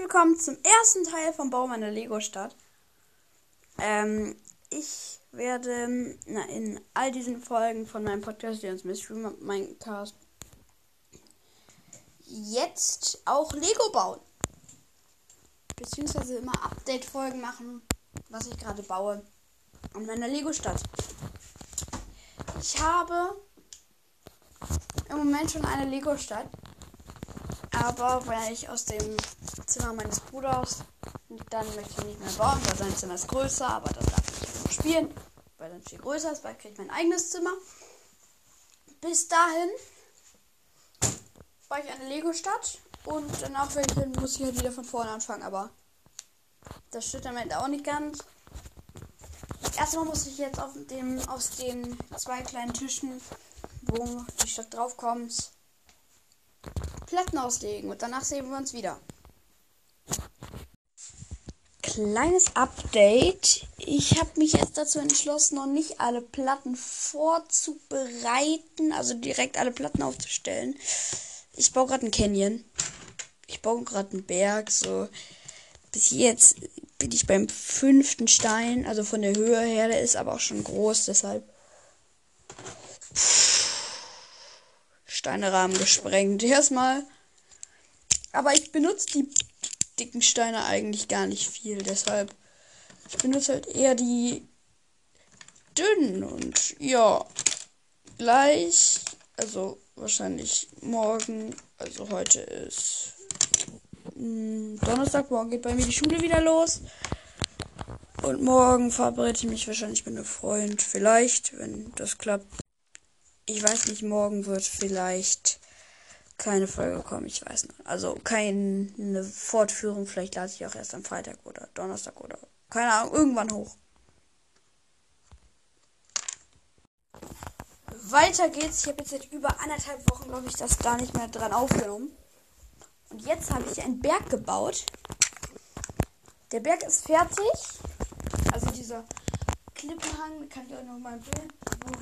willkommen zum ersten Teil vom Bau meiner Lego-Stadt. Ähm, ich werde na, in all diesen Folgen von meinem Podcast, Leons Mystery Minecast, jetzt auch Lego bauen. Beziehungsweise immer Update-Folgen machen, was ich gerade baue an meiner Lego-Stadt. Ich habe im Moment schon eine Lego-Stadt. Aber weil ich aus dem Zimmer meines Bruders dann möchte ich nicht mehr bauen, weil sein Zimmer ist größer, aber das darf ich nicht spielen, weil dann viel größer ist, weil ich kriege mein eigenes Zimmer. Bis dahin baue ich eine Lego-Stadt und danach ich, muss ich halt wieder von vorne anfangen, aber das steht am Ende auch nicht ganz. Erstmal muss ich jetzt auf dem, aus den zwei kleinen Tischen, wo die Stadt draufkommt, Platten auslegen und danach sehen wir uns wieder. Kleines Update. Ich habe mich jetzt dazu entschlossen, noch nicht alle Platten vorzubereiten, also direkt alle Platten aufzustellen. Ich baue gerade einen Canyon. Ich baue gerade einen Berg. So bis jetzt bin ich beim fünften Stein, also von der Höhe her. Der ist aber auch schon groß, deshalb. Steinerahmen gesprengt. Erstmal. Aber ich benutze die dicken Steine eigentlich gar nicht viel. Deshalb. Ich benutze halt eher die dünnen. Und ja. Gleich. Also wahrscheinlich morgen. Also heute ist hm, Donnerstag. Morgen geht bei mir die Schule wieder los. Und morgen verabrede ich mich wahrscheinlich mit einem Freund. Vielleicht, wenn das klappt ich weiß nicht, morgen wird vielleicht keine Folge kommen, ich weiß nicht. Also keine Fortführung, vielleicht lade ich auch erst am Freitag oder Donnerstag oder keine Ahnung, irgendwann hoch. Weiter geht's. Ich habe jetzt seit über anderthalb Wochen, glaube ich, das gar nicht mehr dran aufgenommen. Und jetzt habe ich einen Berg gebaut. Der Berg ist fertig. Also dieser Klippenhang, kann ich euch noch mal ein Bild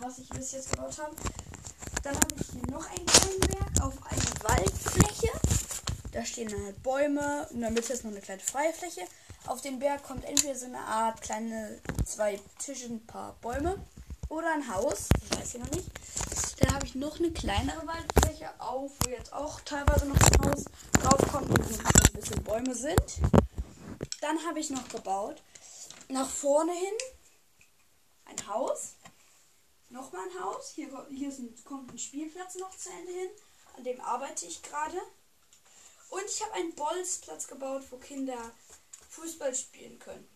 was ich bis jetzt gebaut habe. Dann habe ich hier noch ein Berg auf einer Waldfläche. Da stehen dann halt Bäume. In der Mitte ist noch eine kleine freie Fläche. Auf den Berg kommt entweder so eine Art kleine zwei Tische, ein paar Bäume oder ein Haus. Ich weiß hier noch nicht. Dann habe ich noch eine kleinere Waldfläche auf, wo jetzt auch teilweise noch ein Haus draufkommt und ein bisschen Bäume sind. Dann habe ich noch gebaut nach vorne hin ein Haus nochmal ein Haus. Hier, hier ist kommt ein Spielplatz noch zu Ende hin. An dem arbeite ich gerade. Und ich habe einen Bolzplatz gebaut, wo Kinder Fußball spielen können.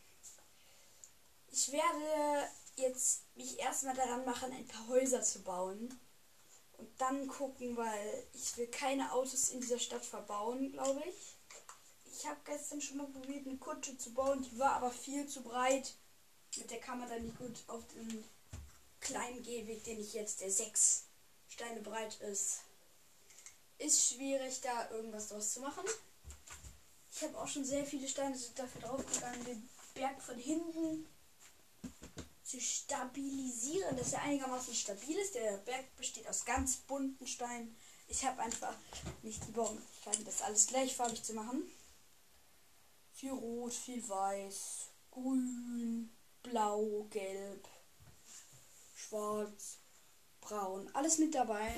Ich werde jetzt mich erstmal daran machen, ein paar Häuser zu bauen. Und dann gucken, weil ich will keine Autos in dieser Stadt verbauen, glaube ich. Ich habe gestern schon mal probiert, eine Kutsche zu bauen. Die war aber viel zu breit. Mit der kann man dann nicht gut auf den kleinen Gehweg, den ich jetzt, der sechs Steine breit ist, ist schwierig, da irgendwas draus zu machen. Ich habe auch schon sehr viele Steine dafür draufgegangen, den Berg von hinten zu stabilisieren, dass er einigermaßen stabil ist. Der Berg besteht aus ganz bunten Steinen. Ich habe einfach nicht die Möglichkeiten, das alles gleichfarbig zu machen. Viel Rot, viel Weiß, Grün, Blau, Gelb schwarz, braun, alles mit dabei.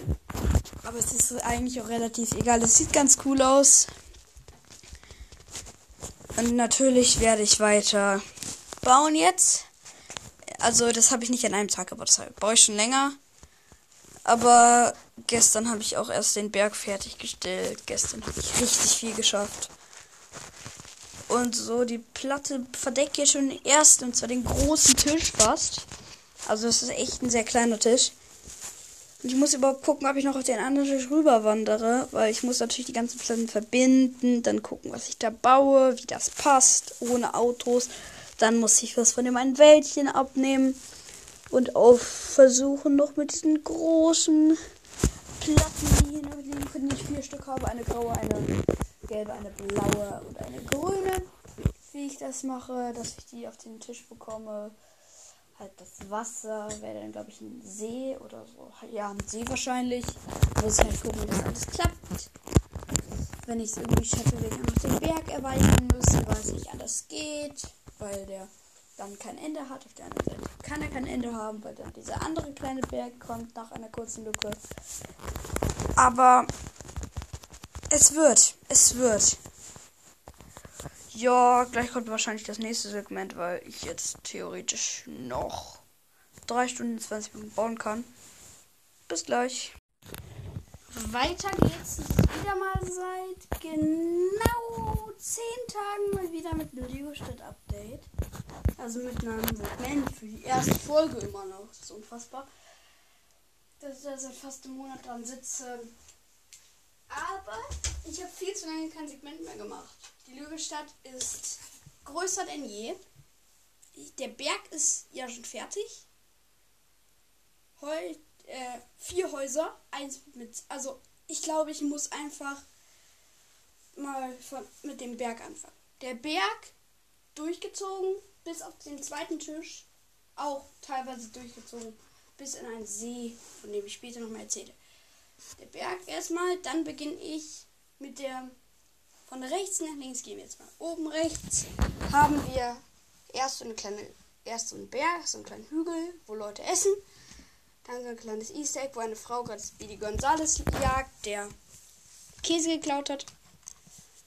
Aber es ist eigentlich auch relativ egal. Es sieht ganz cool aus. Und natürlich werde ich weiter bauen jetzt. Also das habe ich nicht an einem Tag gebaut, das baue ich schon länger. Aber gestern habe ich auch erst den Berg fertiggestellt. Gestern habe ich richtig viel geschafft. Und so, die Platte verdeckt hier schon ersten, und zwar den großen Tisch fast. Also es ist echt ein sehr kleiner Tisch. Und ich muss überhaupt gucken, ob ich noch auf den anderen Tisch rüber wandere, weil ich muss natürlich die ganzen Platten verbinden, dann gucken, was ich da baue, wie das passt, ohne Autos. Dann muss ich was von dem einen Wäldchen abnehmen und auch versuchen noch mit diesen großen Platten, die hier noch liegen können, die ich vier Stück habe, eine graue, eine gelbe, eine blaue und eine grüne, wie ich das mache, dass ich die auf den Tisch bekomme halt das Wasser wäre dann, glaube ich, ein See oder so. Ja, ein See wahrscheinlich. Muss halt gucken, wie das alles klappt. wenn ich es irgendwie schaffe, werde ich einfach den Berg erweitern müssen, weil es nicht anders geht, weil der dann kein Ende hat. Auf der anderen Seite kann er kein Ende haben, weil dann dieser andere kleine Berg kommt nach einer kurzen Lücke. Aber es wird, es wird. Ja, gleich kommt wahrscheinlich das nächste Segment, weil ich jetzt theoretisch noch 3 Stunden 20 Minuten bauen kann. Bis gleich. Weiter geht's wieder mal seit genau 10 Tagen mal wieder mit einem Lego-Stadt-Update. Also mit einem Segment für die erste Folge immer noch. Das ist unfassbar. Dass ich da seit fast einem Monat dran sitze. Aber ich habe viel zu lange kein Segment mehr gemacht. Die Lügelstadt ist größer denn je. Der Berg ist ja schon fertig. Heu, äh, vier Häuser. Eins mit. Also, ich glaube, ich muss einfach mal von, mit dem Berg anfangen. Der Berg durchgezogen bis auf den zweiten Tisch. Auch teilweise durchgezogen bis in einen See, von dem ich später noch mal erzähle. Der Berg erstmal, dann beginne ich mit der. Von rechts nach links gehen wir jetzt mal. Oben rechts haben wir erst so eine kleine. Erst so einen Berg, so einen kleinen Hügel, wo Leute essen. Dann so ein kleines Easter Egg, wo eine Frau gerade Speedy Gonzales jagt, der Käse geklaut hat.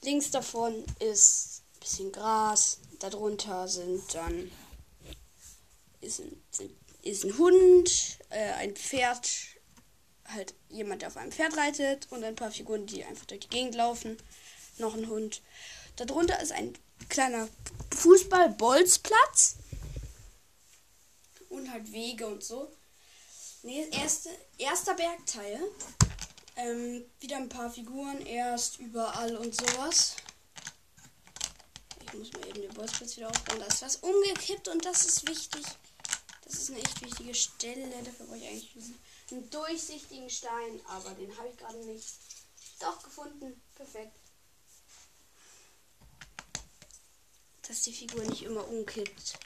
Links davon ist ein bisschen Gras. Darunter sind dann ist ein, ist ein Hund, äh, ein Pferd, halt jemand, der auf einem Pferd reitet und ein paar Figuren, die einfach durch die Gegend laufen. Noch ein Hund. Darunter ist ein kleiner Fußball-Bolzplatz und halt Wege und so. Nee, erste, erster Bergteil. Ähm, wieder ein paar Figuren, erst überall und sowas. Ich muss mal eben den Bolzplatz wieder aufbauen. Da ist was umgekippt und das ist wichtig. Das ist eine echt wichtige Stelle. Dafür brauche ich eigentlich einen durchsichtigen Stein, aber den habe ich gerade nicht. Doch gefunden. Perfekt. Dass die Figur nicht immer umkippt.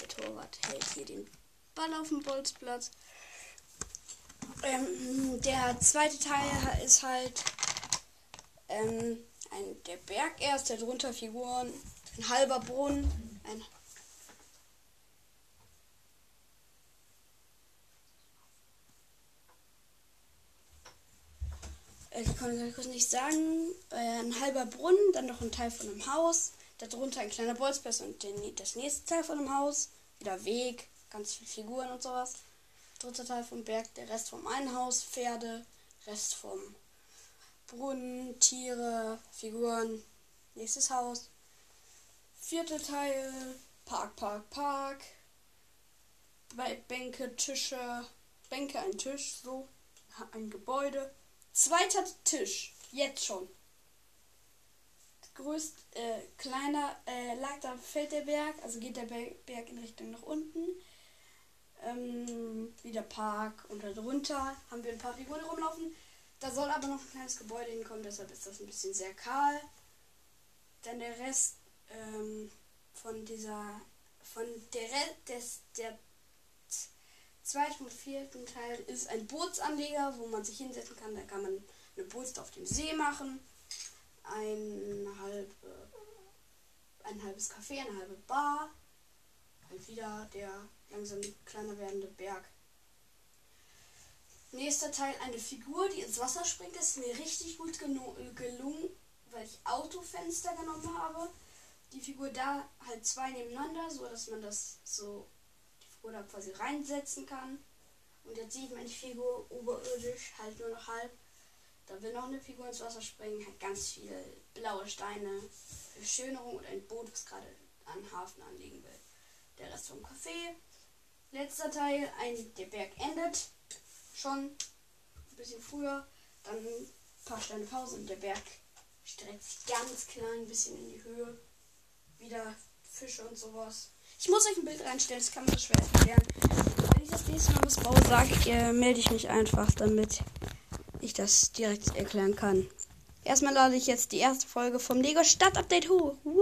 Der Torwart hält hier den Ball auf dem Bolzplatz. Ähm, der zweite Teil ist halt ähm, ein, der Berg erst, darunter Figuren, ein halber Brunnen, ein ich konnte kurz nicht sagen, äh, ein halber Brunnen, dann noch ein Teil von einem Haus, darunter ein kleiner Bolzplatz und den, das nächste Teil von einem Haus, wieder Weg, ganz viele Figuren und sowas. Dritter Teil vom Berg, der Rest vom einen Haus, Pferde, Rest vom Brunnen, Tiere, Figuren, nächstes Haus. Vierter Teil, Park, Park, Park. Bänke, Tische, Bänke, ein Tisch, so, ein Gebäude. Zweiter Tisch, jetzt schon. Größt, äh, kleiner, äh, lag da fällt der Berg, also geht der Berg in Richtung nach unten. Ähm, wieder Park und darunter haben wir ein paar Figuren rumlaufen. Da soll aber noch ein kleines Gebäude hinkommen, deshalb ist das ein bisschen sehr kahl. Dann der Rest ähm, von dieser, von der Rest des, der zweiten und vierten Teil ist ein Bootsanleger, wo man sich hinsetzen kann. Da kann man eine Bootstour auf dem See machen. Ein, halb, ein halbes Café, eine halbe Bar. Halt wieder der langsam kleiner werdende Berg. Nächster Teil eine Figur, die ins Wasser springt. Das ist mir richtig gut gelungen, weil ich Autofenster genommen habe. Die Figur da halt zwei nebeneinander, so dass man das so da quasi reinsetzen kann. Und jetzt sieht man die Figur oberirdisch halt nur noch halb. Da will noch eine Figur ins Wasser springen, hat ganz viele blaue Steine für Schönerung und ein Boot, was gerade an Hafen anlegen will. Der Rest vom Café. Letzter Teil, ein, der Berg endet schon ein bisschen früher. Dann ein paar Steine Pause und der Berg streckt sich ganz klein ein bisschen in die Höhe. Wieder Fische und sowas. Ich muss euch ein Bild reinstellen, das kann man so schwer erklären. Wenn ich das nächste Mal was baue, sage äh, melde ich mich einfach, damit ich das direkt erklären kann. Erstmal lade ich jetzt die erste Folge vom Lego Stadt Update hoch. Woo!